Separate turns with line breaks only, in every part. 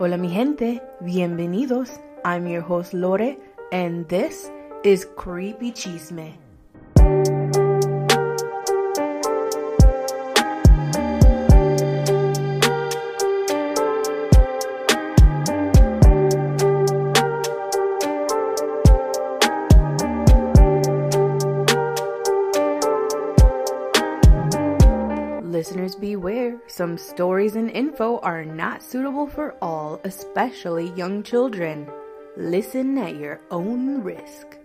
Hola mi gente, bienvenidos. I'm your host Lore, and this is Creepy Chisme. Some stories and info are not suitable for all, especially young children. Listen at your own risk.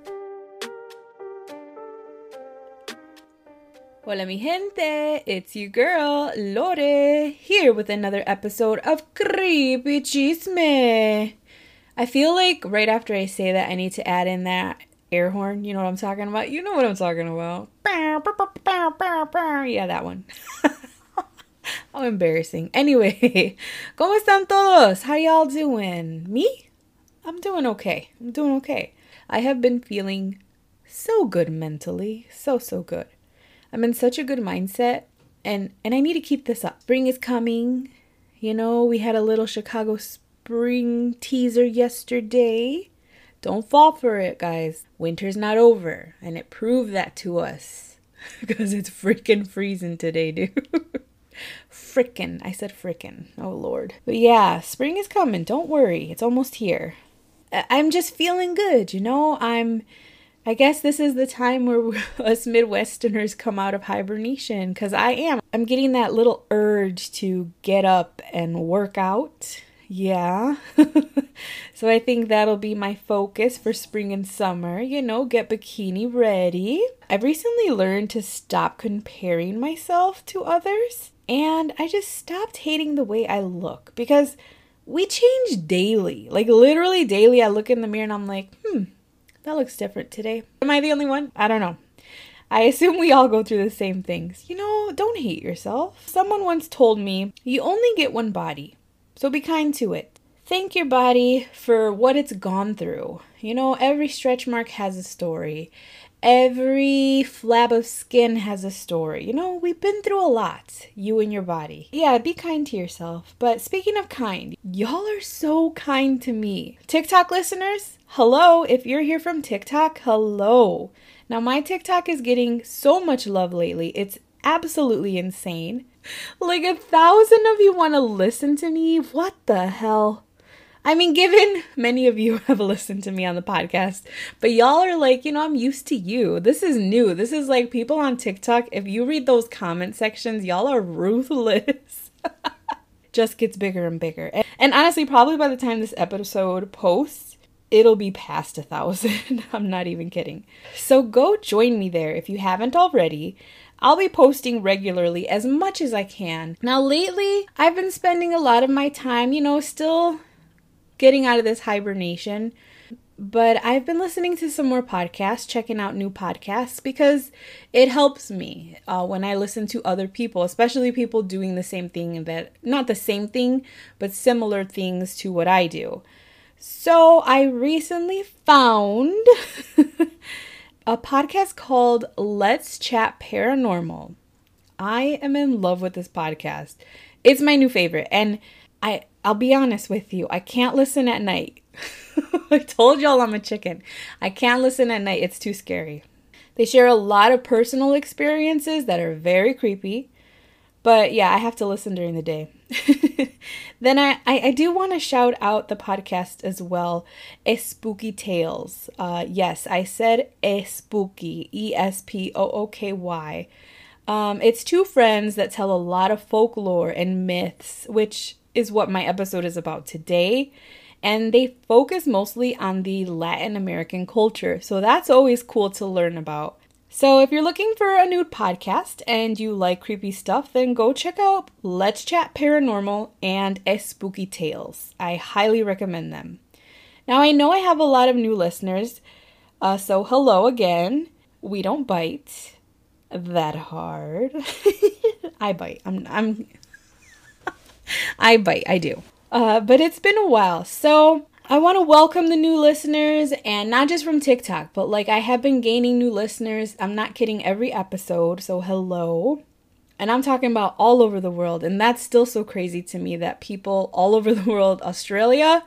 Hola mi gente, it's your girl Lore here with another episode of Creepy Chisme. I feel like right after I say that I need to add in that air horn. You know what I'm talking about? You know what I'm talking about. Yeah, that one. How oh, embarrassing. Anyway, ¿cómo están todos? How y'all doing? Me? I'm doing okay. I'm doing okay. I have been feeling so good mentally. So, so good. I'm in such a good mindset and and I need to keep this up. Spring is coming. You know, we had a little Chicago spring teaser yesterday. Don't fall for it, guys. Winter's not over, and it proved that to us because it's freaking freezing today, dude. Frickin'. I said frickin'. Oh, Lord. But yeah, spring is coming. Don't worry. It's almost here. I- I'm just feeling good, you know? I'm. I guess this is the time where us Midwesterners come out of hibernation because I am. I'm getting that little urge to get up and work out. Yeah. so I think that'll be my focus for spring and summer. You know, get bikini ready. I've recently learned to stop comparing myself to others. And I just stopped hating the way I look because we change daily. Like, literally daily, I look in the mirror and I'm like, hmm, that looks different today. Am I the only one? I don't know. I assume we all go through the same things. You know, don't hate yourself. Someone once told me, you only get one body, so be kind to it. Thank your body for what it's gone through. You know, every stretch mark has a story. Every flab of skin has a story. You know, we've been through a lot, you and your body. Yeah, be kind to yourself. But speaking of kind, y'all are so kind to me. TikTok listeners, hello. If you're here from TikTok, hello. Now, my TikTok is getting so much love lately. It's absolutely insane. Like a thousand of you want to listen to me? What the hell? I mean, given many of you have listened to me on the podcast, but y'all are like, you know, I'm used to you. This is new. This is like people on TikTok. If you read those comment sections, y'all are ruthless. Just gets bigger and bigger. And, and honestly, probably by the time this episode posts, it'll be past a thousand. I'm not even kidding. So go join me there if you haven't already. I'll be posting regularly as much as I can. Now, lately, I've been spending a lot of my time, you know, still getting out of this hibernation. But I've been listening to some more podcasts, checking out new podcasts because it helps me uh, when I listen to other people, especially people doing the same thing that, not the same thing, but similar things to what I do. So I recently found a podcast called Let's Chat Paranormal. I am in love with this podcast. It's my new favorite and I I'll be honest with you. I can't listen at night. I told y'all I'm a chicken. I can't listen at night. It's too scary. They share a lot of personal experiences that are very creepy. But yeah, I have to listen during the day. then I, I, I do want to shout out the podcast as well, Espooky Tales. Uh, yes, I said Espooky, E S P O O K Y. Um, it's two friends that tell a lot of folklore and myths, which is what my episode is about today. And they focus mostly on the Latin American culture. So that's always cool to learn about. So if you're looking for a new podcast and you like creepy stuff, then go check out Let's Chat Paranormal and Espooky Tales. I highly recommend them. Now I know I have a lot of new listeners, uh, so hello again. We don't bite that hard. I bite. I'm I'm I bite. I do. Uh, but it's been a while. So I want to welcome the new listeners and not just from TikTok, but like I have been gaining new listeners. I'm not kidding every episode. So hello. And I'm talking about all over the world. And that's still so crazy to me that people all over the world, Australia,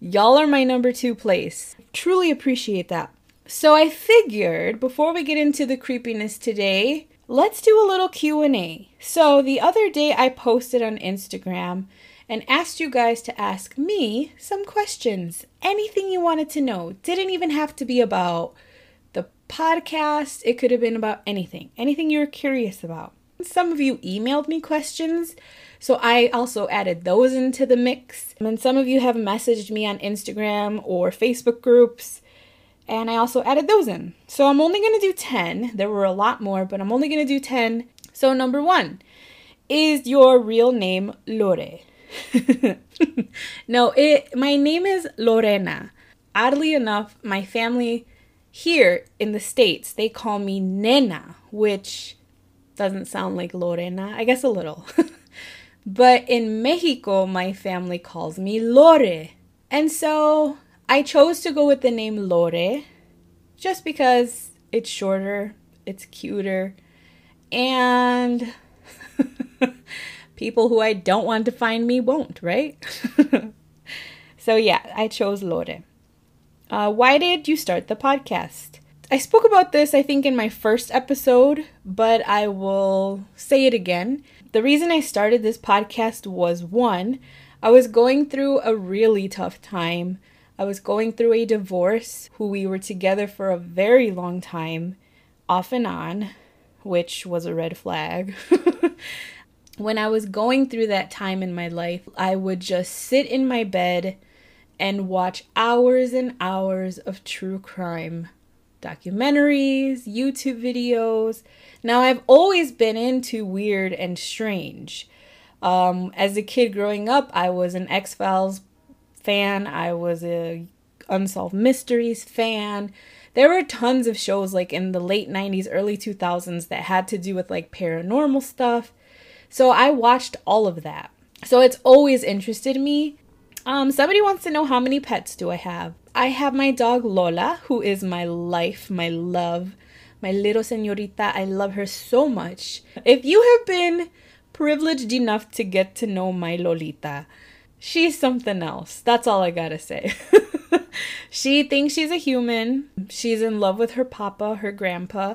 y'all are my number two place. Truly appreciate that. So I figured before we get into the creepiness today, let's do a little Q&A. So the other day I posted on Instagram and asked you guys to ask me some questions. Anything you wanted to know. Didn't even have to be about the podcast. It could have been about anything. Anything you were curious about. Some of you emailed me questions, so I also added those into the mix. And some of you have messaged me on Instagram or Facebook groups and I also added those in. So I'm only going to do 10. There were a lot more, but I'm only going to do 10. So number 1, is your real name Lore? no, it my name is Lorena. Oddly enough, my family here in the states, they call me Nena, which doesn't sound like Lorena. I guess a little. but in Mexico, my family calls me Lore. And so I chose to go with the name Lore just because it's shorter, it's cuter, and people who I don't want to find me won't, right? so, yeah, I chose Lore. Uh, why did you start the podcast? I spoke about this, I think, in my first episode, but I will say it again. The reason I started this podcast was one, I was going through a really tough time I was going through a divorce, who we were together for a very long time, off and on, which was a red flag. when I was going through that time in my life, I would just sit in my bed and watch hours and hours of true crime documentaries, YouTube videos. Now, I've always been into weird and strange. Um, as a kid growing up, I was an X Files fan. I was a Unsolved Mysteries fan. There were tons of shows like in the late 90s, early 2000s that had to do with like paranormal stuff. So I watched all of that. So it's always interested me. Um, somebody wants to know how many pets do I have? I have my dog Lola, who is my life, my love, my little señorita. I love her so much. If you have been privileged enough to get to know my Lolita, she's something else. That's all I gotta say. she thinks she's a human. She's in love with her papa, her grandpa,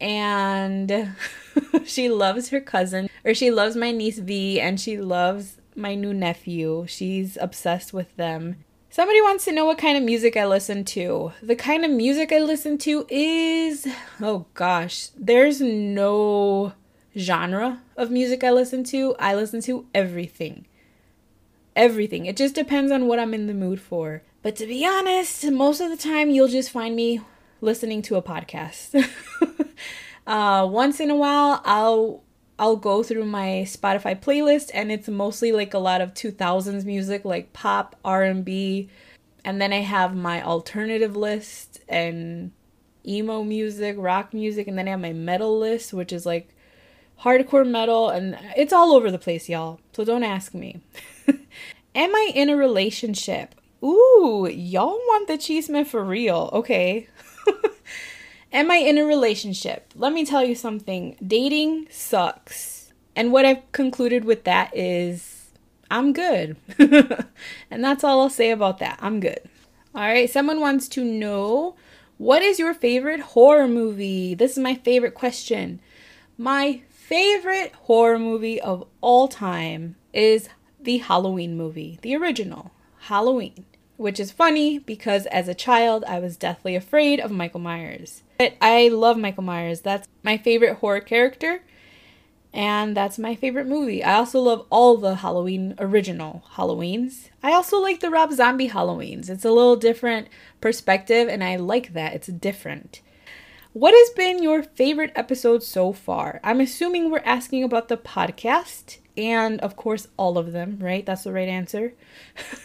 and she loves her cousin, or she loves my niece V, and she loves my new nephew. She's obsessed with them. Somebody wants to know what kind of music I listen to. The kind of music I listen to is, oh gosh, there's no genre of music I listen to. I listen to everything everything. It just depends on what I'm in the mood for. But to be honest, most of the time you'll just find me listening to a podcast. uh, once in a while, I'll I'll go through my Spotify playlist, and it's mostly like a lot of 2000s music, like pop, R&B, and then I have my alternative list and emo music, rock music, and then I have my metal list, which is like hardcore metal, and it's all over the place, y'all. So don't ask me. Am I in a relationship? Ooh, y'all want the chisme for real. Okay. Am I in a relationship? Let me tell you something. Dating sucks. And what I've concluded with that is I'm good. and that's all I'll say about that. I'm good. All right, someone wants to know what is your favorite horror movie? This is my favorite question. My favorite horror movie of all time is the Halloween movie, the original Halloween, which is funny because as a child I was deathly afraid of Michael Myers. But I love Michael Myers. That's my favorite horror character and that's my favorite movie. I also love all the Halloween original Halloweens. I also like the Rob Zombie Halloweens. It's a little different perspective and I like that. It's different. What has been your favorite episode so far? I'm assuming we're asking about the podcast and of course all of them, right? That's the right answer.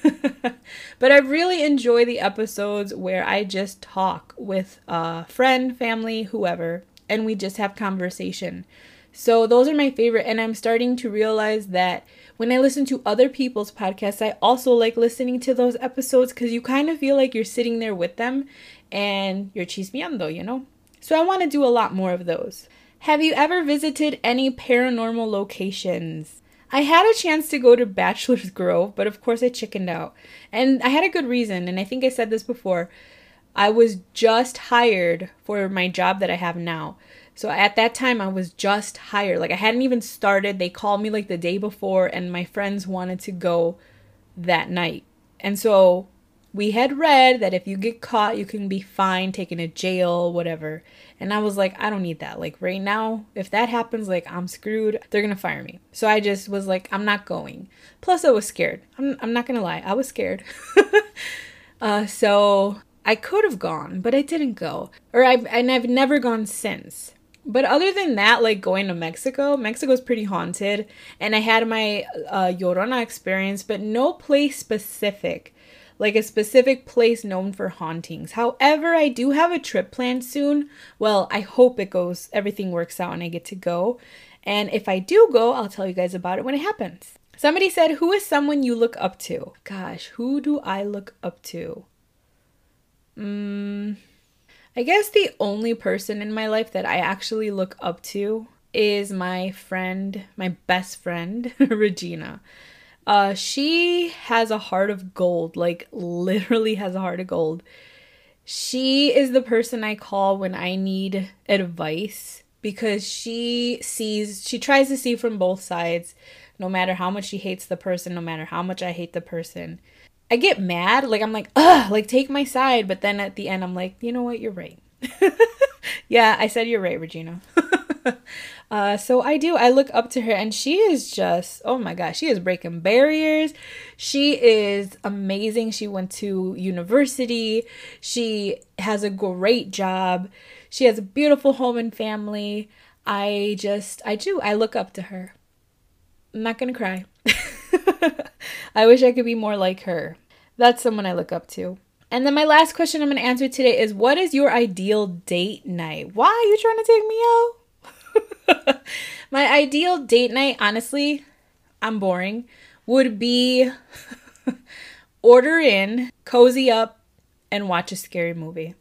but I really enjoy the episodes where I just talk with a friend, family, whoever, and we just have conversation. So those are my favorite and I'm starting to realize that when I listen to other people's podcasts, I also like listening to those episodes cuz you kind of feel like you're sitting there with them and you're chismeando, you know? So I want to do a lot more of those. Have you ever visited any paranormal locations? I had a chance to go to Bachelor's Grove, but of course I chickened out. And I had a good reason, and I think I said this before. I was just hired for my job that I have now. So at that time, I was just hired. Like I hadn't even started. They called me like the day before, and my friends wanted to go that night. And so we had read that if you get caught, you can be fined, taken to jail, whatever. And I was like, I don't need that. Like right now, if that happens, like I'm screwed. They're gonna fire me. So I just was like, I'm not going. Plus, I was scared. I'm I'm not gonna lie, I was scared. uh, so I could have gone, but I didn't go, or I've and I've never gone since. But other than that, like going to Mexico, Mexico's pretty haunted, and I had my uh, Llorona experience, but no place specific like a specific place known for hauntings. However, I do have a trip planned soon. Well, I hope it goes, everything works out and I get to go. And if I do go, I'll tell you guys about it when it happens. Somebody said, Who is someone you look up to? Gosh, who do I look up to? Hmm. I guess the only person in my life that I actually look up to is my friend, my best friend, Regina. Uh, she has a heart of gold, like literally has a heart of gold. She is the person I call when I need advice because she sees, she tries to see from both sides, no matter how much she hates the person, no matter how much I hate the person. I get mad, like I'm like, ugh, like take my side, but then at the end I'm like, you know what, you're right. yeah, I said you're right, Regina. Uh, so I do. I look up to her, and she is just, oh my gosh, she is breaking barriers. She is amazing. She went to university. She has a great job. She has a beautiful home and family. I just, I do. I look up to her. I'm not to cry. I wish I could be more like her. That's someone I look up to. And then my last question I'm going to answer today is what is your ideal date night? Why are you trying to take me out? My ideal date night, honestly, I'm boring, would be order in, cozy up, and watch a scary movie.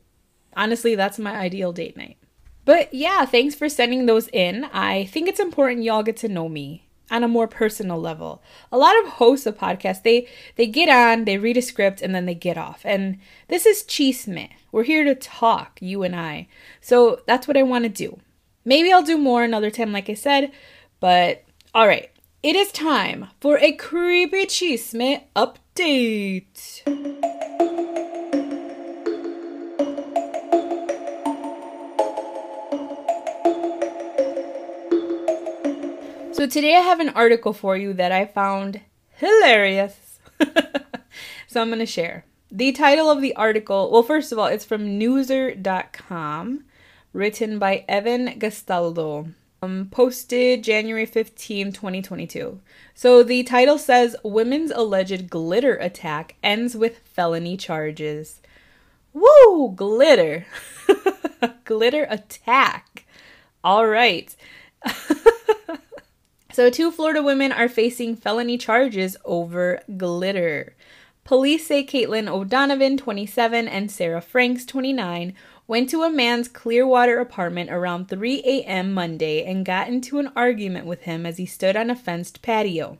Honestly, that's my ideal date night. But yeah, thanks for sending those in. I think it's important y'all get to know me on a more personal level. A lot of hosts of podcasts, they they get on, they read a script, and then they get off. And this is chisme. We're here to talk, you and I. So that's what I want to do. Maybe I'll do more another time, like I said, but all right. It is time for a creepy chisme update. So today I have an article for you that I found hilarious. so I'm going to share. The title of the article, well, first of all, it's from newser.com written by Evann Gastaldo. Um, posted January 15, 2022. So the title says Women's alleged glitter attack ends with felony charges. Woo! Glitter. glitter attack. All right. so, two Florida women are facing felony charges over glitter. Police say Caitlin O'Donovan, 27, and Sarah Franks, 29, went to a man's Clearwater apartment around 3 a.m. Monday and got into an argument with him as he stood on a fenced patio.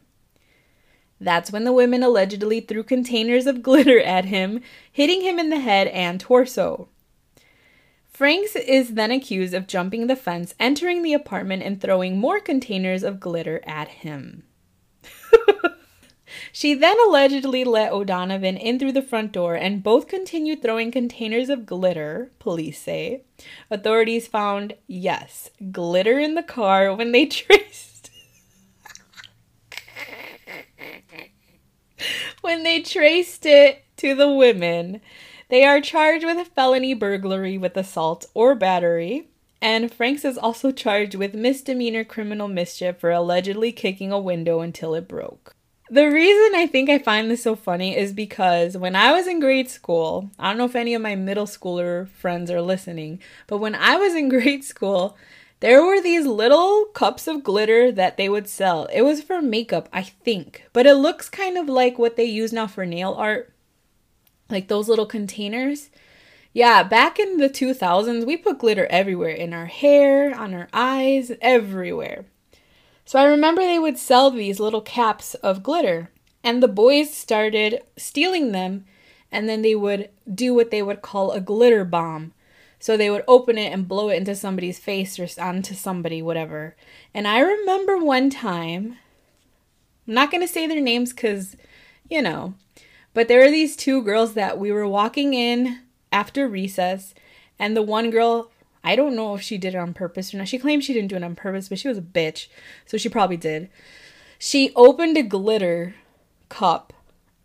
That's when the women allegedly threw containers of glitter at him, hitting him in the head and torso. Franks is then accused of jumping the fence, entering the apartment, and throwing more containers of glitter at him. She then allegedly let O'Donovan in through the front door, and both continued throwing containers of glitter, police say. Authorities found, yes, glitter in the car when they traced. when they traced it to the women. They are charged with felony burglary with assault or battery. And Franks is also charged with misdemeanor criminal mischief for allegedly kicking a window until it broke. The reason I think I find this so funny is because when I was in grade school, I don't know if any of my middle schooler friends are listening, but when I was in grade school, there were these little cups of glitter that they would sell. It was for makeup, I think, but it looks kind of like what they use now for nail art. Like those little containers. Yeah, back in the 2000s, we put glitter everywhere in our hair, on our eyes, everywhere. So I remember they would sell these little caps of glitter, and the boys started stealing them, and then they would do what they would call a glitter bomb. So they would open it and blow it into somebody's face or onto somebody, whatever. And I remember one time, I'm not going to say their names because, you know, but there were these two girls that we were walking in after recess, and the one girl, I don't know if she did it on purpose or not. She claimed she didn't do it on purpose, but she was a bitch, so she probably did. She opened a glitter cup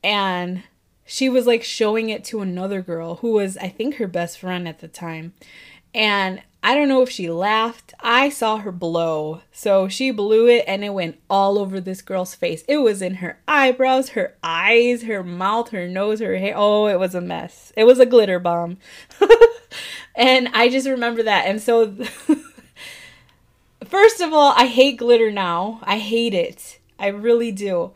and she was like showing it to another girl who was, I think, her best friend at the time. And I don't know if she laughed. I saw her blow. So she blew it and it went all over this girl's face. It was in her eyebrows, her eyes, her mouth, her nose, her hair. Oh, it was a mess. It was a glitter bomb. and I just remember that. And so, first of all, I hate glitter now. I hate it. I really do.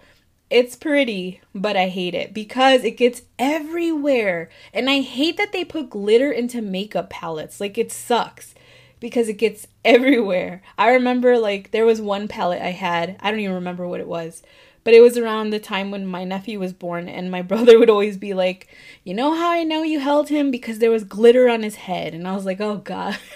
It's pretty, but I hate it because it gets everywhere. And I hate that they put glitter into makeup palettes. Like, it sucks because it gets everywhere. I remember, like, there was one palette I had. I don't even remember what it was. But it was around the time when my nephew was born, and my brother would always be like, You know how I know you held him? Because there was glitter on his head. And I was like, Oh, God.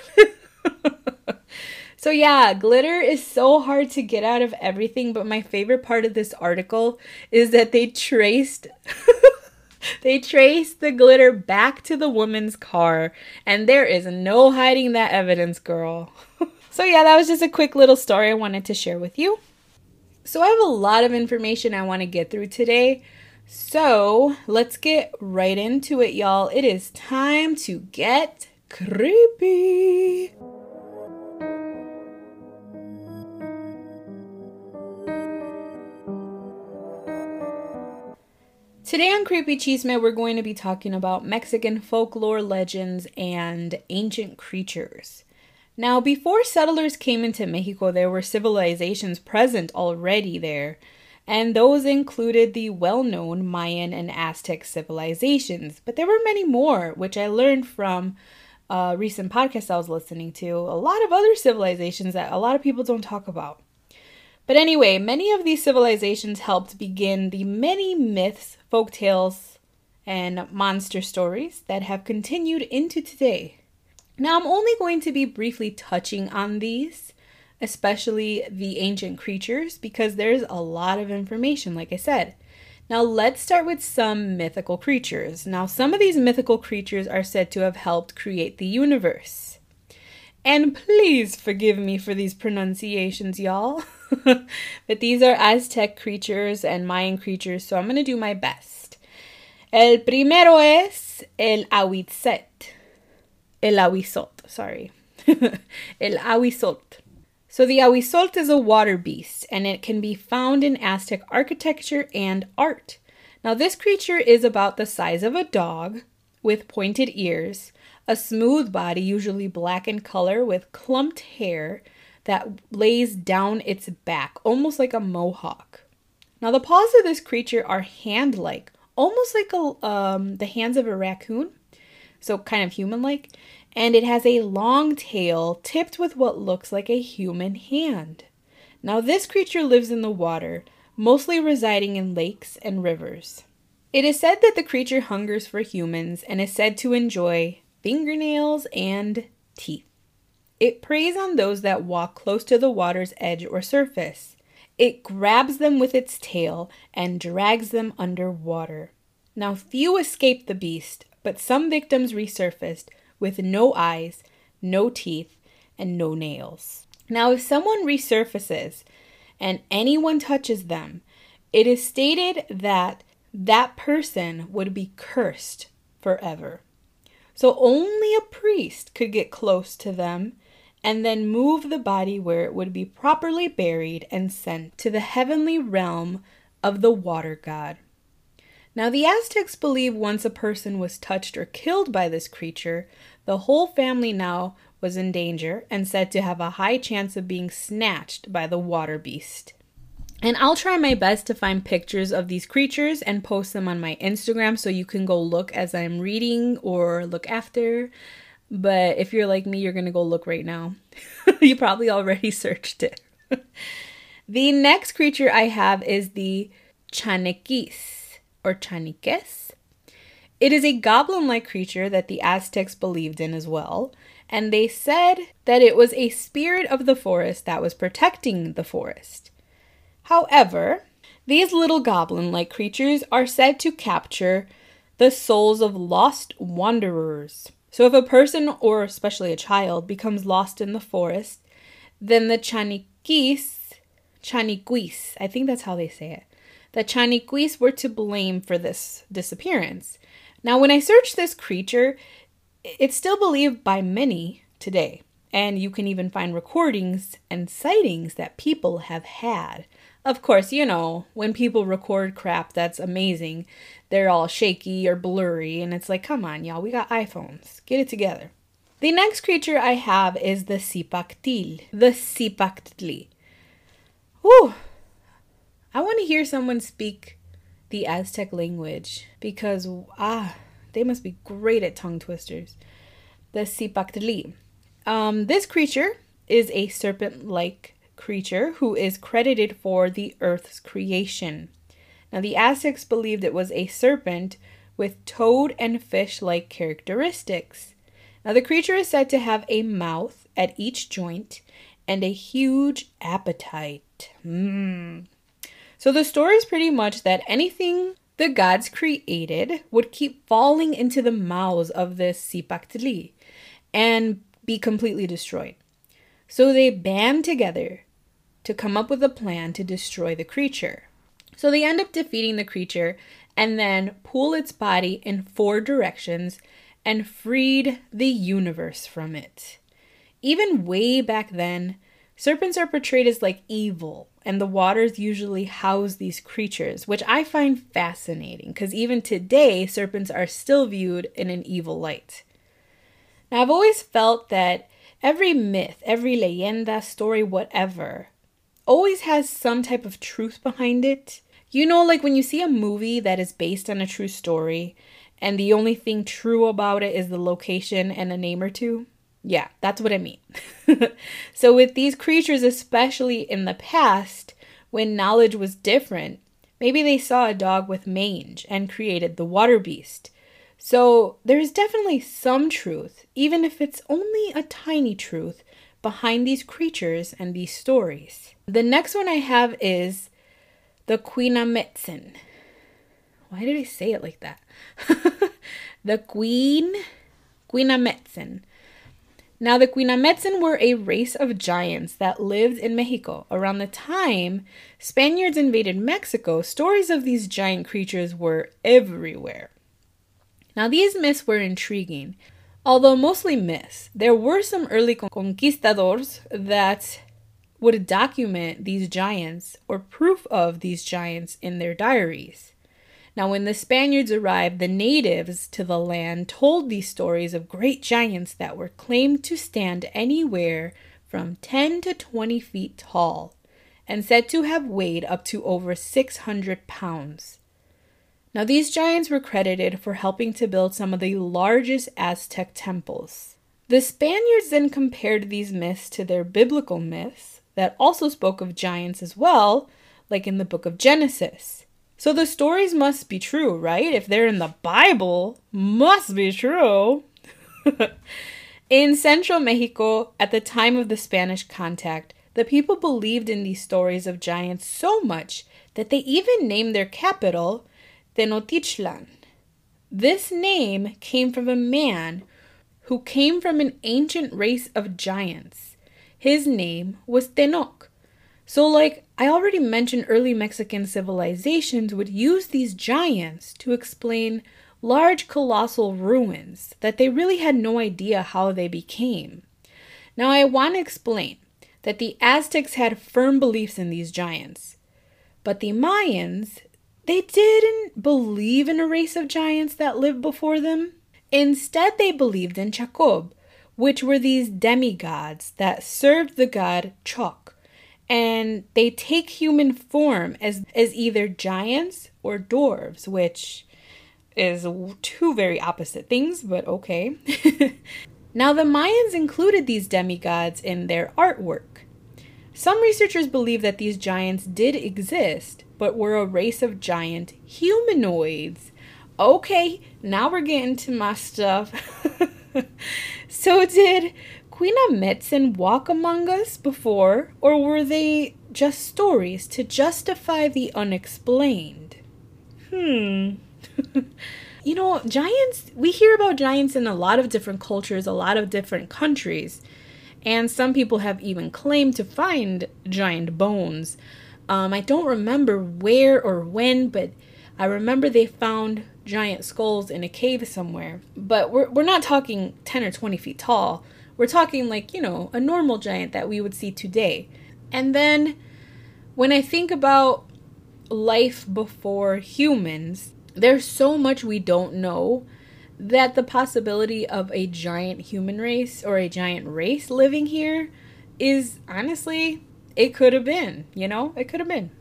So, yeah, glitter is so hard to get out of everything, but my favorite part of this article is that they traced. they traced the glitter back to the woman's car, and there is no hiding that evidence, girl. so, yeah, that was just a quick little story I wanted to share with you. So, I have a lot of information I want to get through today. So, let's get right into it, y'all. It is time to get creepy. Today on Creepy Chisme, we're going to be talking about Mexican folklore legends and ancient creatures. Now, before settlers came into Mexico, there were civilizations present already there, and those included the well known Mayan and Aztec civilizations. But there were many more, which I learned from a recent podcast I was listening to. A lot of other civilizations that a lot of people don't talk about. But anyway, many of these civilizations helped begin the many myths, folk tales, and monster stories that have continued into today. Now, I'm only going to be briefly touching on these, especially the ancient creatures, because there's a lot of information, like I said. Now, let's start with some mythical creatures. Now, some of these mythical creatures are said to have helped create the universe. And please forgive me for these pronunciations, y'all. but these are Aztec creatures and Mayan creatures, so I'm going to do my best. El primero es el ahuitzet. El ahuizot, sorry. el ahuizot. So the ahuizot is a water beast, and it can be found in Aztec architecture and art. Now, this creature is about the size of a dog with pointed ears, a smooth body, usually black in color, with clumped hair, that lays down its back, almost like a mohawk. Now, the paws of this creature are hand like, almost like a, um, the hands of a raccoon, so kind of human like, and it has a long tail tipped with what looks like a human hand. Now, this creature lives in the water, mostly residing in lakes and rivers. It is said that the creature hungers for humans and is said to enjoy fingernails and teeth. It preys on those that walk close to the water's edge or surface. It grabs them with its tail and drags them underwater. Now, few escape the beast, but some victims resurfaced with no eyes, no teeth, and no nails. Now, if someone resurfaces and anyone touches them, it is stated that that person would be cursed forever. So only a priest could get close to them and then move the body where it would be properly buried and sent to the heavenly realm of the water god. Now, the Aztecs believe once a person was touched or killed by this creature, the whole family now was in danger and said to have a high chance of being snatched by the water beast. And I'll try my best to find pictures of these creatures and post them on my Instagram so you can go look as I'm reading or look after. But if you're like me, you're to go look right now. you probably already searched it. the next creature I have is the Chanequis or Chaniques. It is a goblin like creature that the Aztecs believed in as well, and they said that it was a spirit of the forest that was protecting the forest. However, these little goblin like creatures are said to capture the souls of lost wanderers. So, if a person, or especially a child, becomes lost in the forest, then the Chaniquis, Chaniquis, I think that's how they say it, the Chaniquis were to blame for this disappearance. Now, when I searched this creature, it's still believed by many today, and you can even find recordings and sightings that people have had of course, you know, when people record crap that's amazing, they're all shaky or blurry, and it's like, come on, y'all, we got iPhones. Get it together. The next creature I have is the Cipactil. The Cipactli. Ooh, I want to hear someone speak the Aztec language because, ah, they must be great at tongue twisters. The Cipactli. Um, this creature is a serpent like creature who is credited for the earth's creation. Now, the Aztecs believed it was a serpent with toad and fish like characteristics. Now, the creature is said to have a mouth at each joint and a huge appetite. Mm. So, the story is pretty much that anything the gods created would keep falling into the mouths of this Cipactli and be completely destroyed. So they band together to come up with a plan to destroy the creature. So they end up defeating the creature and then pull its body in four directions and freed the universe from it. Even way back then, serpents are portrayed as like evil, and the waters usually house these creatures, which I find fascinating because even today, serpents are still viewed in an evil light. Now, I've always felt that every myth, every leyenda, story, whatever, always has some type of truth behind it. You know, like when you see a movie that is based on a true story and the only thing true about it is the location and a name or two? Yeah, that's what I mean. so, with these creatures, especially in the past, when knowledge was different, maybe they saw a dog with mange and created the water beast. So, there's definitely some truth, even if it's only a tiny truth, behind these creatures and these stories. The next one I have is the Quinametzen. Why did I say it like that? the Queen Quinametzen. Now, the Quinametzen were a race of giants that lived in Mexico. Around the time Spaniards invaded Mexico, stories of these giant creatures were everywhere. Now, these myths were intriguing Although mostly myths, there were some early conquistadors that would document these giants or proof of these giants in their diaries. Now, when the Spaniards arrived, the natives to the land told these stories of great giants that were claimed to stand anywhere from 10 to 20 feet tall and said to have weighed up to over 600 pounds. Now, these giants were credited for helping to build some of the largest Aztec temples. The Spaniards then compared these myths to their biblical myths that also spoke of giants as well, like in the book of Genesis. So the stories must be true, right? If they're in the Bible, must be true. in central Mexico, at the time of the Spanish contact, the people believed in these stories of giants so much that they even named their capital Tenochtitlan. This name came from a man who came from an ancient race of giants. His name was Tenoch. So, like I already mentioned, early Mexican civilizations would use these giants to explain large colossal ruins that they really had no idea how they became. Now, I want to explain that the Aztecs had firm beliefs in these giants, but the Mayans they didn't believe in a race of giants that lived before them. Instead, they believed in Chacob, which were these demigods that served the god Chok. And they take human form as as either giants or dwarves, which is two very opposite things, but okay. now, the Mayans included these demigods in their artwork. Some researchers believe that these giants did exist, but were a race of giant humanoids. Okay, now we're getting to my stuff. so, did Queen Ametzen walk among us before, or were they just stories to justify the unexplained? Hmm. you know, giants, we hear about giants in a lot of different cultures, a lot of different countries. And some people have even claimed to find giant bones. Um, I don't remember where or when, but I remember they found giant skulls in a cave somewhere. But we're, we're not talking 10 or 20 feet tall. We're talking like, you know, a normal giant that we would see today. And then when I think about life before humans, there's so much we don't know that the possibility of a giant human race or a giant race living here is honestly, it could have been, you know, it could have been.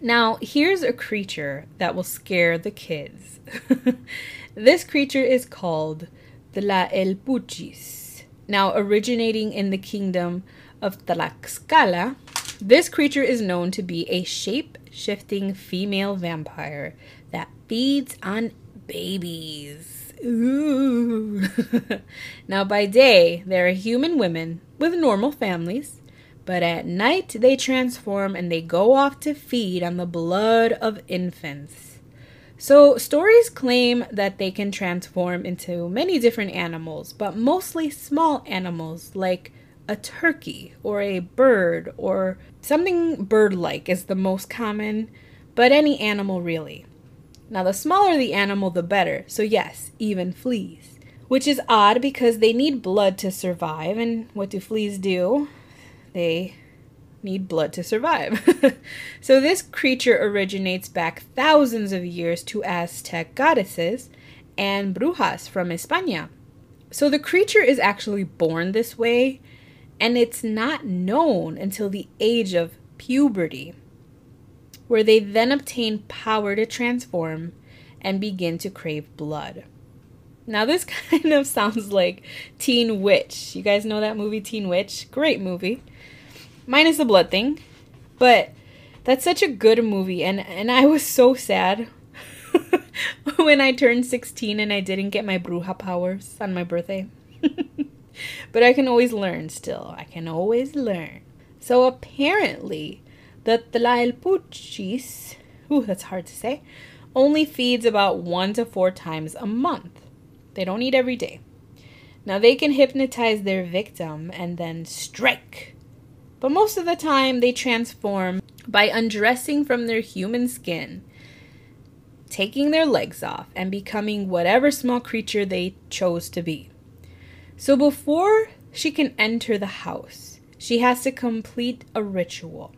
Now, here's a creature that will scare the kids. this creature is called the Tlaelpuchis. Now, originating in the kingdom of Tlaxcala, this creature is known to be a shape shifting female vampire that feeds on babies. Ooh. now, by day, they are human women with normal families, but at night they transform and they go off to feed on the blood of infants. So, stories claim that they can transform into many different animals, but mostly small animals like a turkey or a bird or something bird like is the most common, but any animal really. Now, the smaller the animal, the better. So, yes, even fleas. Which is odd because they need blood to survive. And what do fleas do? They need blood to survive. so, this creature originates back thousands of years to Aztec goddesses and brujas from España. So, the creature is actually born this way, and it's not known until the age of puberty where they then obtain power to transform and begin to crave blood. Now, this kind of sounds like Teen Witch. You guys know that movie, Teen Witch? Great movie. Minus the blood thing. But that's such a good movie. And, and I was so sad when I turned 16 and I didn't get my Bruja powers on my birthday. but I can always learn still. I can always learn. So apparently, the Tlaelpuchis, ooh, that's hard to say, only feeds about one to four times a month. They don't eat every day. Now they can hypnotize their victim and then strike. But most of the time they transform by undressing from their human skin, taking their legs off, and becoming whatever small creature they chose to be. So before she can enter the house, she has to complete a ritual.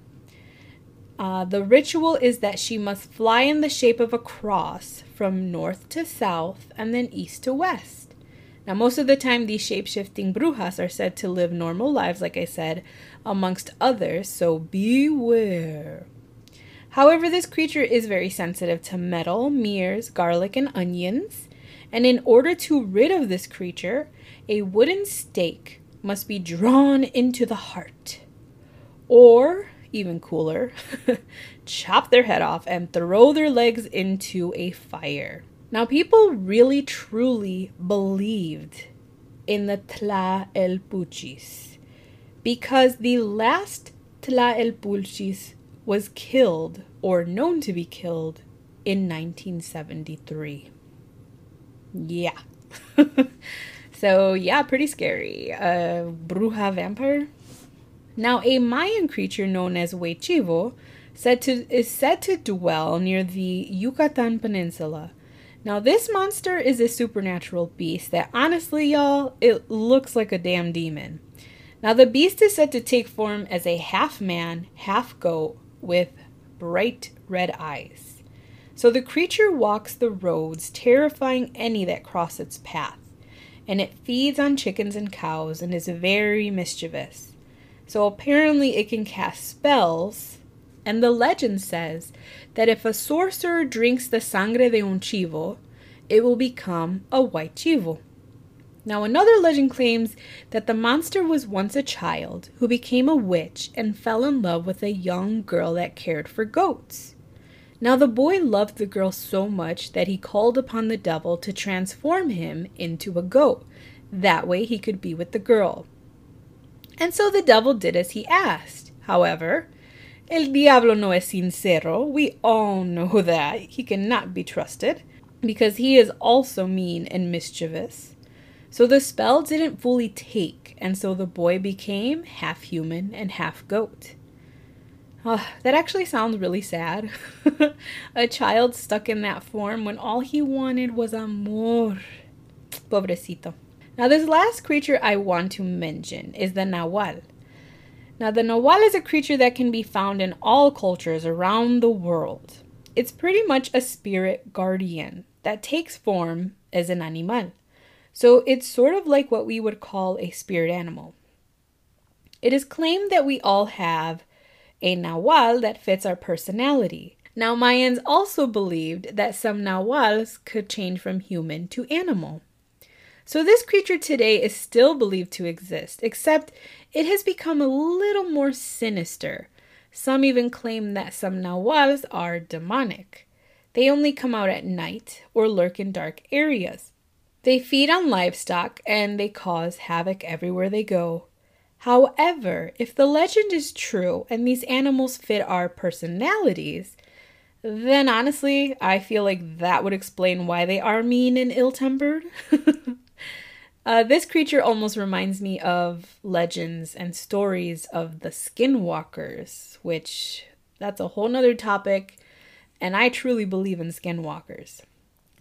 Uh, the ritual is that she must fly in the shape of a cross from north to south and then east to west. Now, most of the time, these shape shifting brujas are said to live normal lives, like I said, amongst others, so beware. However, this creature is very sensitive to metal, mirrors, garlic, and onions. And in order to rid of this creature, a wooden stake must be drawn into the heart. Or even cooler, chop their head off and throw their legs into a fire. Now, people really truly believed in the Tlaelpuchis because the last Tlaelpuchis was killed or known to be killed in 1973. Yeah. so, yeah, pretty scary. Uh, Bruja vampire? Now, a Mayan creature known as Huay Chivo said to, is said to dwell near the Yucatan Peninsula. Now, this monster is a supernatural beast that honestly, y'all, it looks like a damn demon. Now, the beast is said to take form as a half man, half goat with bright red eyes. So the creature walks the roads, terrifying any that cross its path, and it feeds on chickens and cows and is very mischievous. So apparently it can cast spells. And the legend says that if a sorcerer drinks the sangre de un chivo, it will become a white chivo. Now, another legend claims that the monster was once a child who became a witch and fell in love with a young girl that cared for goats. Now, the boy loved the girl so much that he called upon the devil to transform him into a goat. That way he could be with the girl. And so the devil did as he asked. However, el diablo no es sincero. We all know that. He cannot be trusted because he is also mean and mischievous. So the spell didn't fully take, and so the boy became half human and half goat. Oh, that actually sounds really sad. a child stuck in that form when all he wanted was amor. Pobrecito. Now, this last creature I want to mention is the Nahual. Now, the Nahual is a creature that can be found in all cultures around the world. It's pretty much a spirit guardian that takes form as an animal. So it's sort of like what we would call a spirit animal. It is claimed that we all have a Nahual that fits our personality. Now, Mayans also believed that some Nahuals could change from human to animal. So, this creature today is still believed to exist, except it has become a little more sinister. Some even claim that some Nahuals are demonic. They only come out at night or lurk in dark areas. They feed on livestock and they cause havoc everywhere they go. However, if the legend is true and these animals fit our personalities, then honestly, I feel like that would explain why they are mean and ill tempered. Uh, this creature almost reminds me of legends and stories of the skinwalkers, which that's a whole nother topic, and I truly believe in skinwalkers.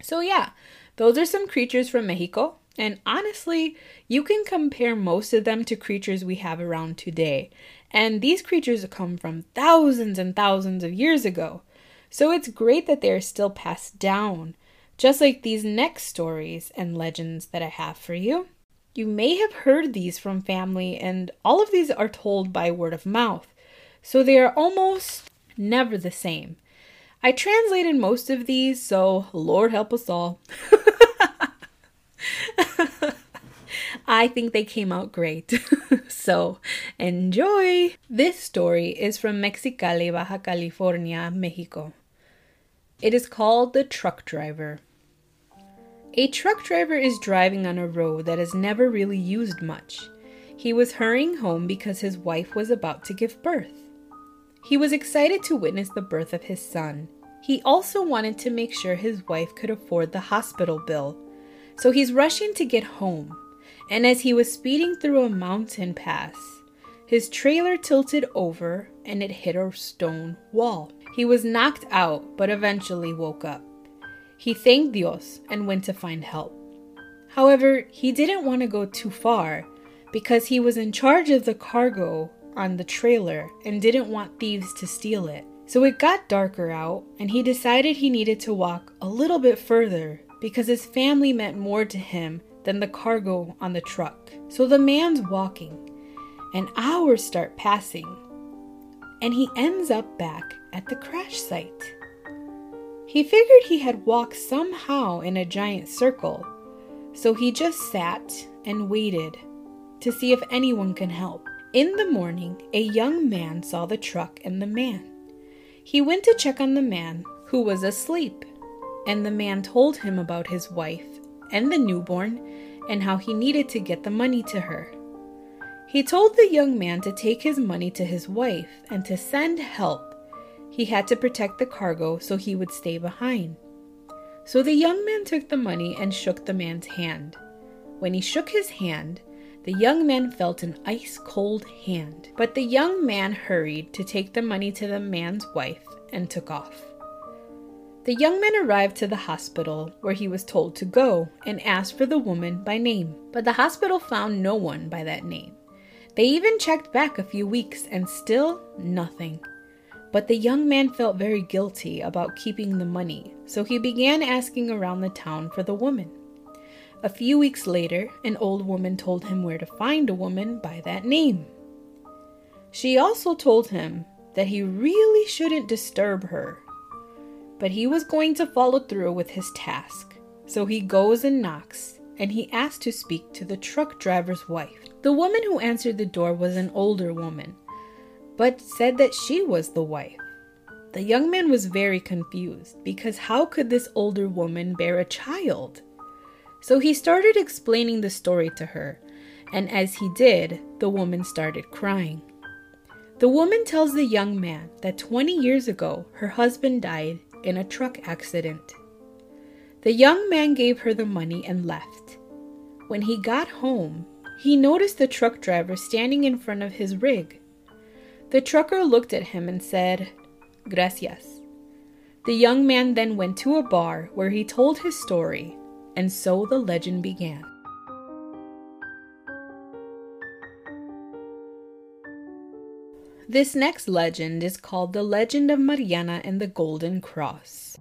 So, yeah, those are some creatures from Mexico, and honestly, you can compare most of them to creatures we have around today. And these creatures come from thousands and thousands of years ago. So it's great that they are still passed down just like these next stories and legends that I have for you. You may have heard these from family, and all of these are told by word of mouth, so they are almost never the same. I translated most of these, so Lord help us all. I think they came out great. so enjoy! This story is from Mexicali, Baja California, Mexico. It is called The Truck Driver. A truck driver is driving on a road that is never really used much. He was hurrying home because his wife was about to give birth. He was excited to witness the birth of his son. He also wanted to make sure his wife could afford the hospital bill. So he's rushing to get home. And as he was speeding through a mountain pass, his trailer tilted over and it hit a stone wall. He was knocked out, but eventually woke up. He thanked Dios and went to find help. However, he didn't want to go too far because he was in charge of the cargo on the trailer and didn't want thieves to steal it. So it got darker out, and he decided he needed to walk a little bit further because his family meant more to him than the cargo on the truck. So the man's walking, and hours start passing, and he ends up back at the crash site. He figured he had walked somehow in a giant circle, so he just sat and waited to see if anyone can help. In the morning, a young man saw the truck and the man. He went to check on the man, who was asleep, and the man told him about his wife and the newborn and how he needed to get the money to her. He told the young man to take his money to his wife and to send help he had to protect the cargo so he would stay behind. So the young man took the money and shook the man's hand. When he shook his hand, the young man felt an ice cold hand. But the young man hurried to take the money to the man's wife and took off. The young man arrived to the hospital where he was told to go and asked for the woman by name. But the hospital found no one by that name. They even checked back a few weeks and still nothing. But the young man felt very guilty about keeping the money, so he began asking around the town for the woman. A few weeks later, an old woman told him where to find a woman by that name. She also told him that he really shouldn't disturb her, but he was going to follow through with his task. So he goes and knocks, and he asks to speak to the truck driver's wife. The woman who answered the door was an older woman, but said that she was the wife. The young man was very confused because how could this older woman bear a child? So he started explaining the story to her, and as he did, the woman started crying. The woman tells the young man that 20 years ago her husband died in a truck accident. The young man gave her the money and left. When he got home, he noticed the truck driver standing in front of his rig. The trucker looked at him and said, Gracias. The young man then went to a bar where he told his story, and so the legend began. This next legend is called the Legend of Mariana and the Golden Cross.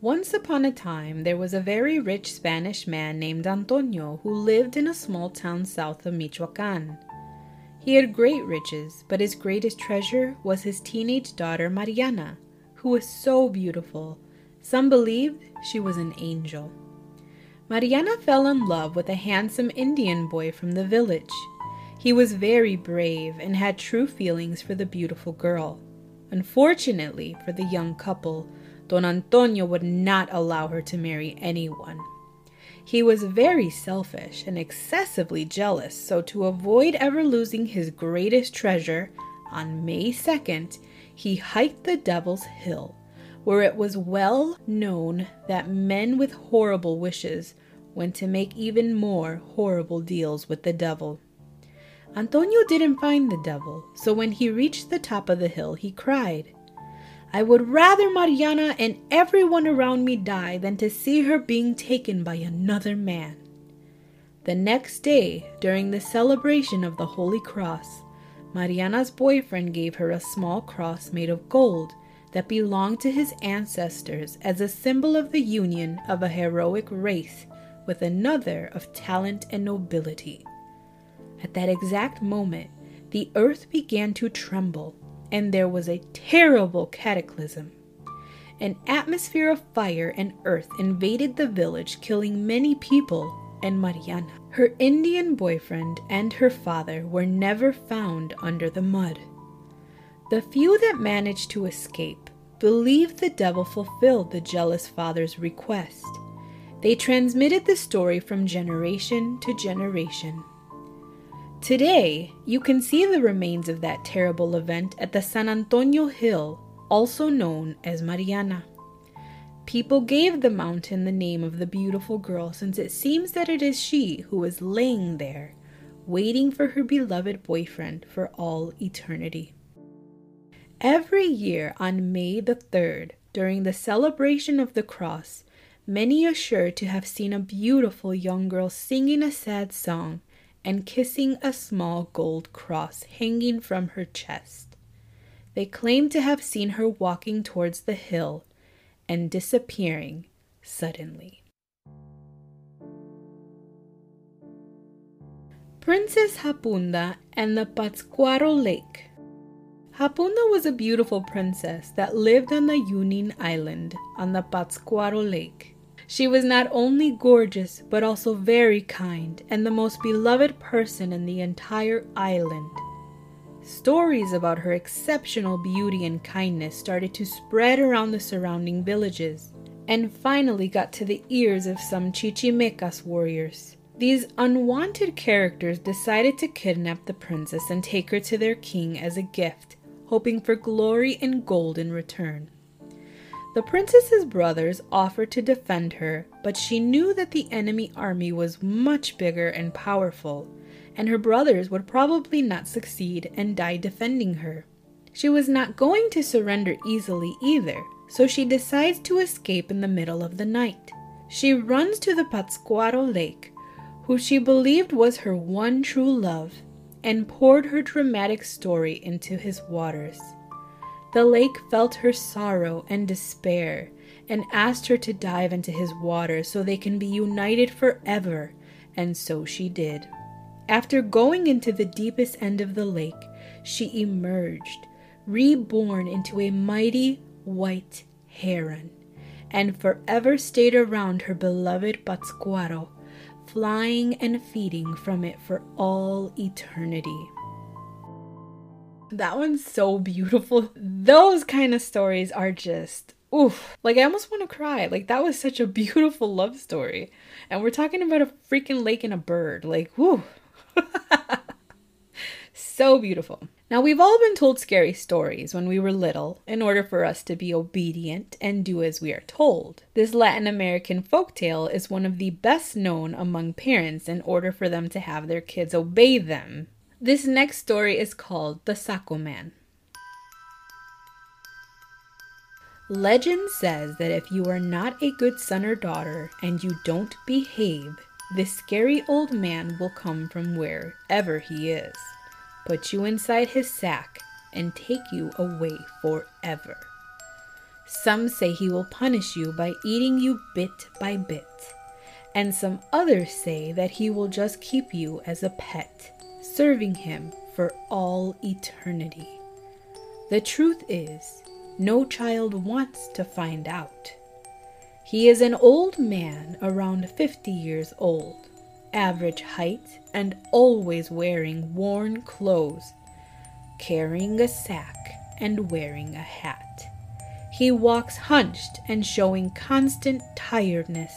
Once upon a time, there was a very rich Spanish man named Antonio who lived in a small town south of Michoacan. He had great riches, but his greatest treasure was his teenage daughter Mariana, who was so beautiful. Some believed she was an angel. Mariana fell in love with a handsome Indian boy from the village. He was very brave and had true feelings for the beautiful girl. Unfortunately for the young couple, Don Antonio would not allow her to marry anyone. He was very selfish and excessively jealous, so to avoid ever losing his greatest treasure, on May 2nd, he hiked the Devil's Hill, where it was well known that men with horrible wishes went to make even more horrible deals with the devil. Antonio didn't find the devil, so when he reached the top of the hill, he cried, I would rather Mariana and everyone around me die than to see her being taken by another man. The next day, during the celebration of the Holy Cross, Mariana's boyfriend gave her a small cross made of gold that belonged to his ancestors as a symbol of the union of a heroic race with another of talent and nobility. At that exact moment, the earth began to tremble and there was a terrible cataclysm. An atmosphere of fire and earth invaded the village, killing many people and Mariana. Her Indian boyfriend and her father were never found under the mud. The few that managed to escape believed the devil fulfilled the jealous father's request. They transmitted the story from generation to generation. Today, you can see the remains of that terrible event at the San Antonio Hill, also known as Mariana. People gave the mountain the name of the beautiful girl since it seems that it is she who is laying there, waiting for her beloved boyfriend for all eternity. Every year on May the 3rd, during the celebration of the cross, many are sure to have seen a beautiful young girl singing a sad song and kissing a small gold cross hanging from her chest. They claim to have seen her walking towards the hill and disappearing suddenly. Princess Hapunda and the Pátzcuaro Lake. Hapunda was a beautiful princess that lived on the Yunuén Island on the Pátzcuaro Lake. She was not only gorgeous, but also very kind and the most beloved person in the entire island. Stories about her exceptional beauty and kindness started to spread around the surrounding villages and finally got to the ears of some Chichimecas warriors. These unwanted characters decided to kidnap the princess and take her to their king as a gift, hoping for glory and gold in return. The princess's brothers offered to defend her, but she knew that the enemy army was much bigger and powerful, and her brothers would probably not succeed and die defending her. She was not going to surrender easily either, so she decides to escape in the middle of the night. She runs to the Pátzcuaro Lake, who she believed was her one true love, and poured her dramatic story into his waters. The lake felt her sorrow and despair and asked her to dive into his water so they can be united forever, and so she did. After going into the deepest end of the lake, she emerged, reborn into a mighty white heron, and forever stayed around her beloved Pátzcuaro, flying and feeding from it for all eternity. That one's so beautiful. Those kind of stories are just oof. Like I almost want to cry. Like that was such a beautiful love story. And we're talking about a freaking lake and a bird. Like, whoo. so beautiful. Now, we've all been told scary stories when we were little in order for us to be obedient and do as we are told. This Latin American folktale is one of the best known among parents in order for them to have their kids obey them. This next story is called The Saco Man. Legend says that if you are not a good son or daughter and you don't behave, this scary old man will come from wherever he is, put you inside his sack, and take you away forever. Some say he will punish you by eating you bit by bit, and some others say that he will just keep you as a pet, serving him for all eternity. The truth is, no child wants to find out. He is an old man, around 50 years old, average height, and always wearing worn clothes, carrying a sack, and wearing a hat. He walks hunched and showing constant tiredness,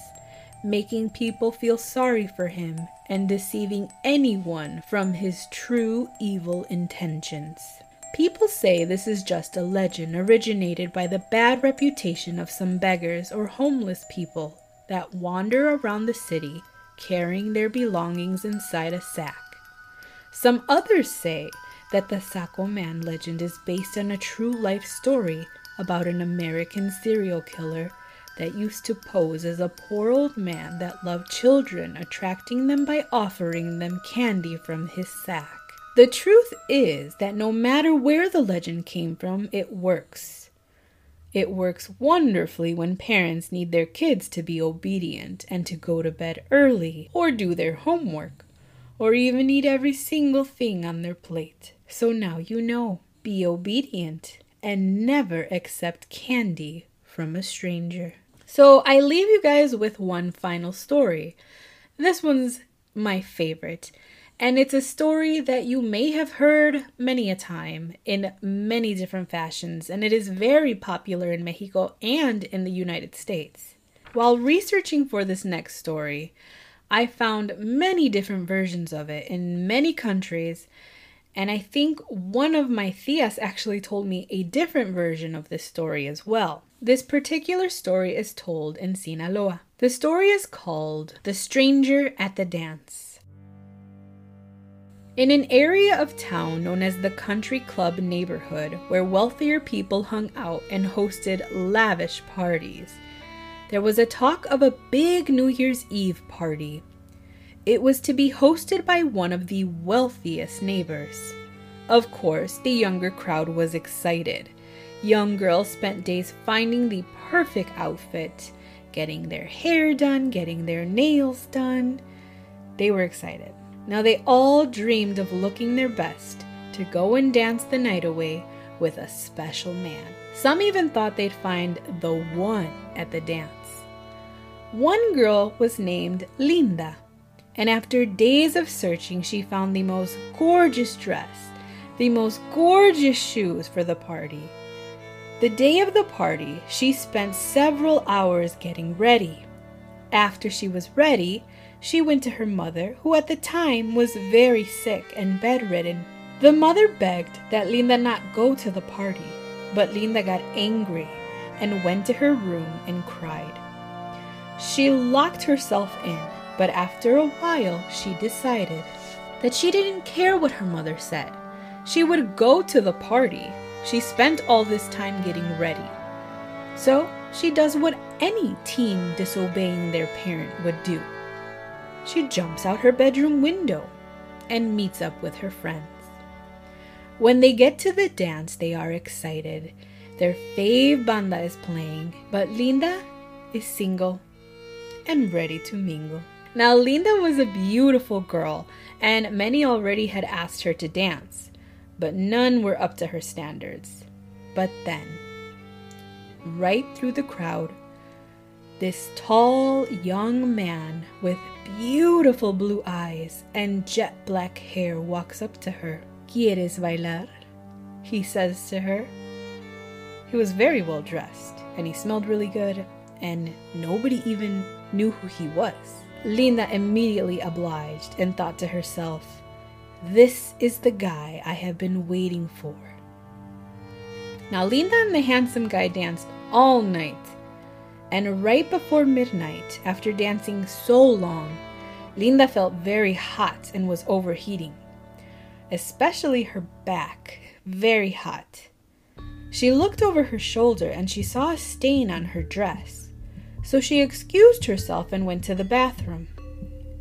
making people feel sorry for him and deceiving anyone from his true evil intentions. People say this is just a legend originated by the bad reputation of some beggars or homeless people that wander around the city carrying their belongings inside a sack. Some others say that the Saco Man legend is based on a true life story about an American serial killer that used to pose as a poor old man that loved children, attracting them by offering them candy from his sack. The truth is that no matter where the legend came from, it works. It works wonderfully when parents need their kids to be obedient and to go to bed early or do their homework or even eat every single thing on their plate. So now you know. Be obedient and never accept candy from a stranger. So I leave you guys with one final story. This one's my favorite. And it's a story that you may have heard many a time in many different fashions, and it is very popular in Mexico and in the United States. While researching for this next story, I found many different versions of it in many countries, and I think one of my tias actually told me a different version of this story as well. This particular story is told in Sinaloa. The story is called The Stranger at the Dance. In an area of town known as the Country Club neighborhood, where wealthier people hung out and hosted lavish parties, there was a talk of a big New Year's Eve party. It was to be hosted by one of the wealthiest neighbors. Of course, the younger crowd was excited. Young girls spent days finding the perfect outfit, getting their hair done, getting their nails done. They were excited. Now they all dreamed of looking their best to go and dance the night away with a special man. Some even thought they'd find the one at the dance. One girl was named Linda, and after days of searching, she found the most gorgeous dress, the most gorgeous shoes for the party. The day of the party, she spent several hours getting ready. After she was ready, she went to her mother, who at the time was very sick and bedridden. The mother begged that Linda not go to the party, but Linda got angry and went to her room and cried. She locked herself in, but after a while she decided that she didn't care what her mother said. She would go to the party. She spent all this time getting ready. So she does what any teen disobeying their parent would do she jumps out her bedroom window and meets up with her friends. When they get to the dance, they are excited. Their fave banda is playing, but Linda is single and ready to mingle. Now, Linda was a beautiful girl, and many already had asked her to dance, but none were up to her standards. But then, right through the crowd, this tall young man with beautiful blue eyes and jet black hair walks up to her. ¿Quieres bailar? He says to her. He was very well dressed, and he smelled really good, and nobody even knew who he was. Linda immediately obliged and thought to herself, This is the guy I have been waiting for. Now, Linda and the handsome guy danced all night, and right before midnight, after dancing so long, Linda felt very hot and was overheating, especially her back, very hot. She looked over her shoulder and she saw a stain on her dress. So she excused herself and went to the bathroom.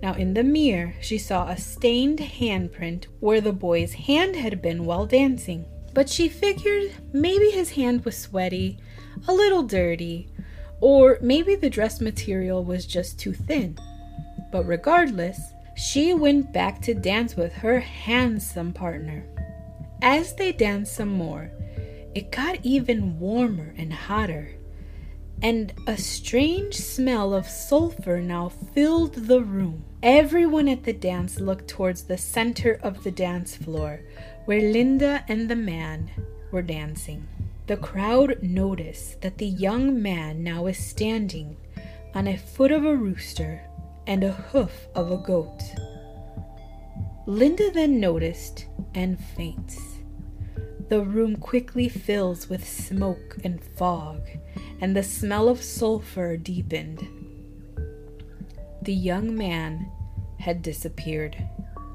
Now, in the mirror, she saw a stained handprint where the boy's hand had been while dancing. But she figured maybe his hand was sweaty, a little dirty, or maybe the dress material was just too thin. But regardless, she went back to dance with her handsome partner. As they danced some more, it got even warmer and hotter and a strange smell of sulfur now filled the room. Everyone at the dance looked towards the center of the dance floor, where Linda and the man were dancing. The crowd noticed that the young man now is standing on a foot of a rooster and a hoof of a goat. Linda then noticed and faints. The room quickly fills with smoke and fog, and the smell of sulfur deepened. The young man had disappeared.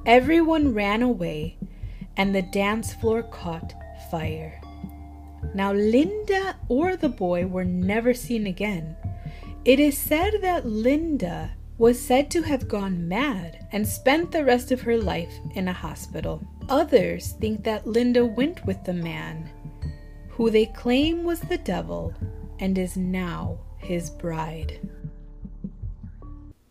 Everyone ran away, and the dance floor caught fire. Now, Linda or the boy were never seen again. It is said that Linda was said to have gone mad and spent the rest of her life in a hospital. Others think that Linda went with the man, who they claim was the devil and is now his bride.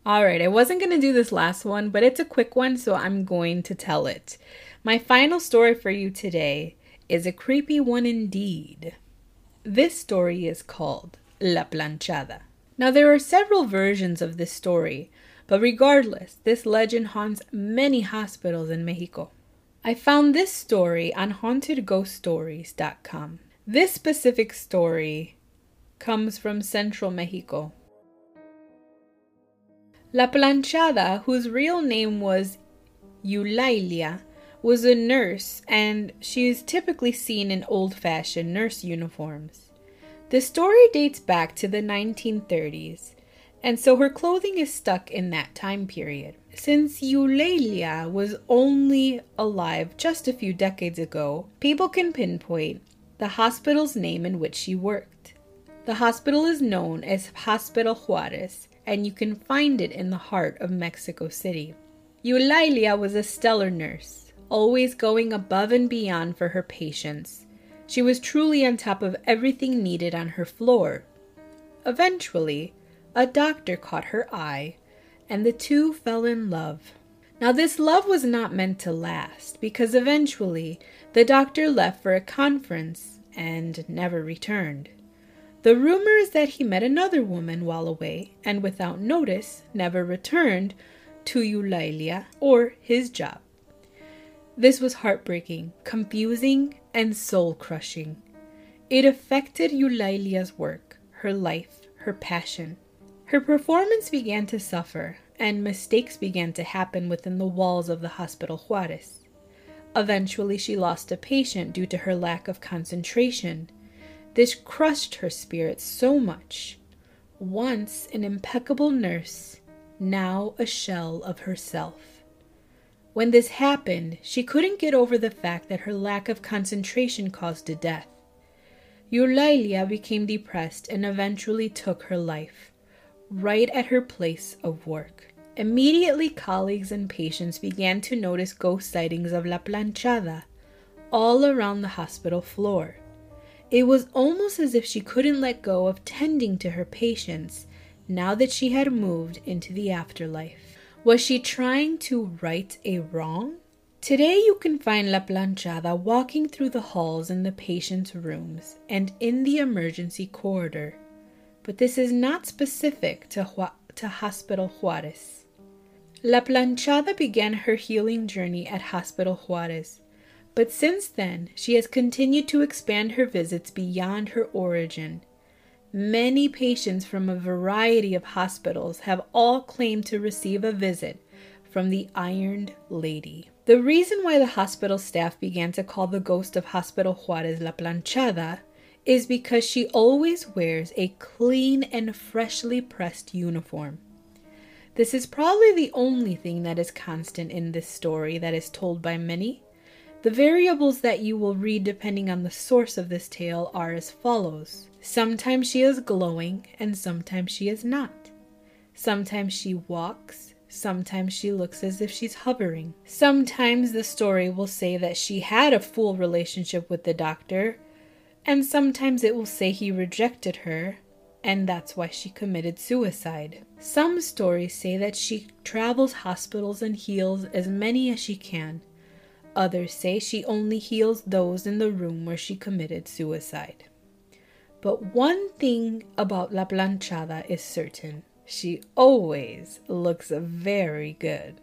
Alright, I wasn't going to do this last one, but it's a quick one, so I'm going to tell it. My final story for you today is a creepy one indeed. This story is called La Planchada. Now, there are several versions of this story, but regardless, this legend haunts many hospitals in Mexico. I found this story on hauntedghoststories.com. This specific story comes from central Mexico. La Planchada, whose real name was Eulalia, was a nurse and she is typically seen in old fashioned nurse uniforms. The story dates back to the 1930s, and so her clothing is stuck in that time period. Since Eulalia was only alive just a few decades ago, people can pinpoint the hospital's name in which she worked. The hospital is known as Hospital Juarez, and you can find it in the heart of Mexico City. Eulalia was a stellar nurse, always going above and beyond for her patients. She was truly on top of everything needed on her floor. Eventually, a doctor caught her eye, and the two fell in love. Now, this love was not meant to last because eventually the doctor left for a conference and never returned. The rumor is that he met another woman while away and without notice never returned to Eulalia or his job. This was heartbreaking, confusing, and soul crushing. It affected Eulalia's work, her life, her passion. Her performance began to suffer, and mistakes began to happen within the walls of the Hospital Juarez. Eventually, she lost a patient due to her lack of concentration this crushed her spirit so much. Once an impeccable nurse, now a shell of herself. When this happened, she couldn't get over the fact that her lack of concentration caused a death. Eulalia became depressed and eventually took her life, right at her place of work. Immediately, colleagues and patients began to notice ghost sightings of La Planchada all around the hospital floor. It was almost as if she couldn't let go of tending to her patients, now that she had moved into the afterlife. Was she trying to right a wrong? Today you can find La Planchada walking through the halls in the patient's rooms and in the emergency corridor. But this is not specific to, to Hospital Juarez. La Planchada began her healing journey at Hospital Juarez, but since then she has continued to expand her visits beyond her origin. Many patients from a variety of hospitals have all claimed to receive a visit from the Ironed Lady. The reason why the hospital staff began to call the ghost of Hospital Juarez La Planchada is because she always wears a clean and freshly pressed uniform. This is probably the only thing that is constant in this story that is told by many. The variables that you will read depending on the source of this tale are as follows. Sometimes she is glowing and sometimes she is not. Sometimes she walks Sometimes she looks as if she's hovering. Sometimes the story will say that she had a full relationship with the doctor, and sometimes it will say he rejected her, and that's why she committed suicide. Some stories say that she travels hospitals and heals as many as she can. Others say she only heals those in the room where she committed suicide. But one thing about La Planchada is certain she always looks very good.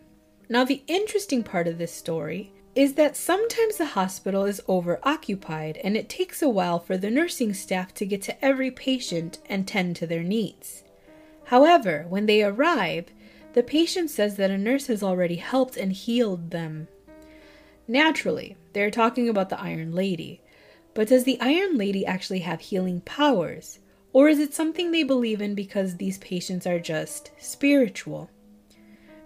Now, the interesting part of this story is that sometimes the hospital is overoccupied and it takes a while for the nursing staff to get to every patient and tend to their needs. However, when they arrive, the patient says that a nurse has already helped and healed them. Naturally, they're talking about the Iron Lady, but does the Iron Lady actually have healing powers? Or is it something they believe in because these patients are just spiritual?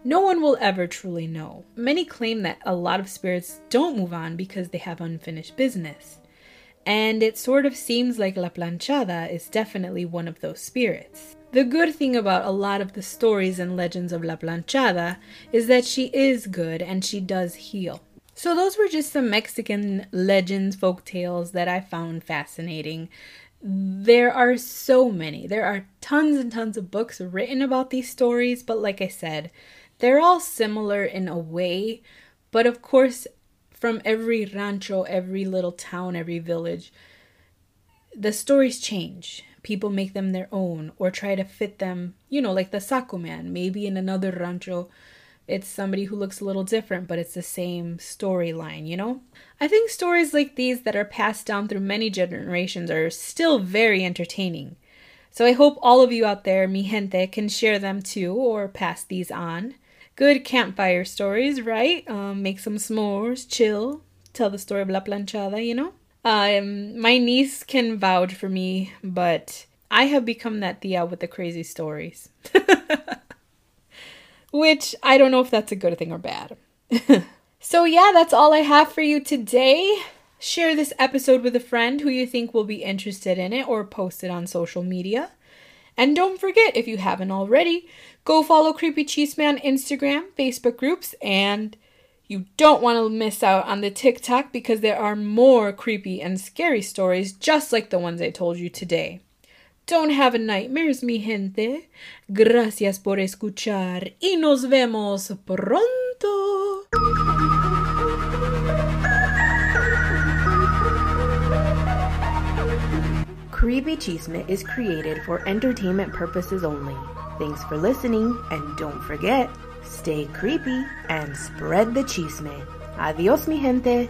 No one will ever truly know. Many claim that a lot of spirits don't move on because they have unfinished business. And it sort of seems like La Planchada is definitely one of those spirits. The good thing about a lot of the stories and legends of La Planchada is that she is good and she does heal. So, those were just some Mexican legends, folk tales that I found fascinating there are so many. There are tons and tons of books written about these stories, but like I said, they're all similar in a way. But of course, from every rancho, every little town, every village, the stories change. People make them their own or try to fit them, you know, like the Saco Man. Maybe in another rancho, it's somebody who looks a little different, but it's the same storyline, you know? I think stories like these that are passed down through many generations are still very entertaining. So I hope all of you out there, mi gente, can share them too or pass these on. Good campfire stories, right? Um, make some s'mores, chill, tell the story of La Planchada, you know? Um, my niece can vouch for me, but I have become that Tia with the crazy stories. which I don't know if that's a good thing or bad. so, yeah, that's all I have for you today. Share this episode with a friend who you think will be interested in it or post it on social media. And don't forget, if you haven't already, go follow Creepy Chisme on Instagram, Facebook groups, and you don't want to miss out on the TikTok because there are more creepy and scary stories just like the ones I told you today. Don't have nightmares, mi gente. Gracias por escuchar y nos vemos pronto.
Creepy Chisme is created for entertainment purposes only. Thanks for listening, and don't forget, stay creepy and spread the chisme. Adios, mi gente.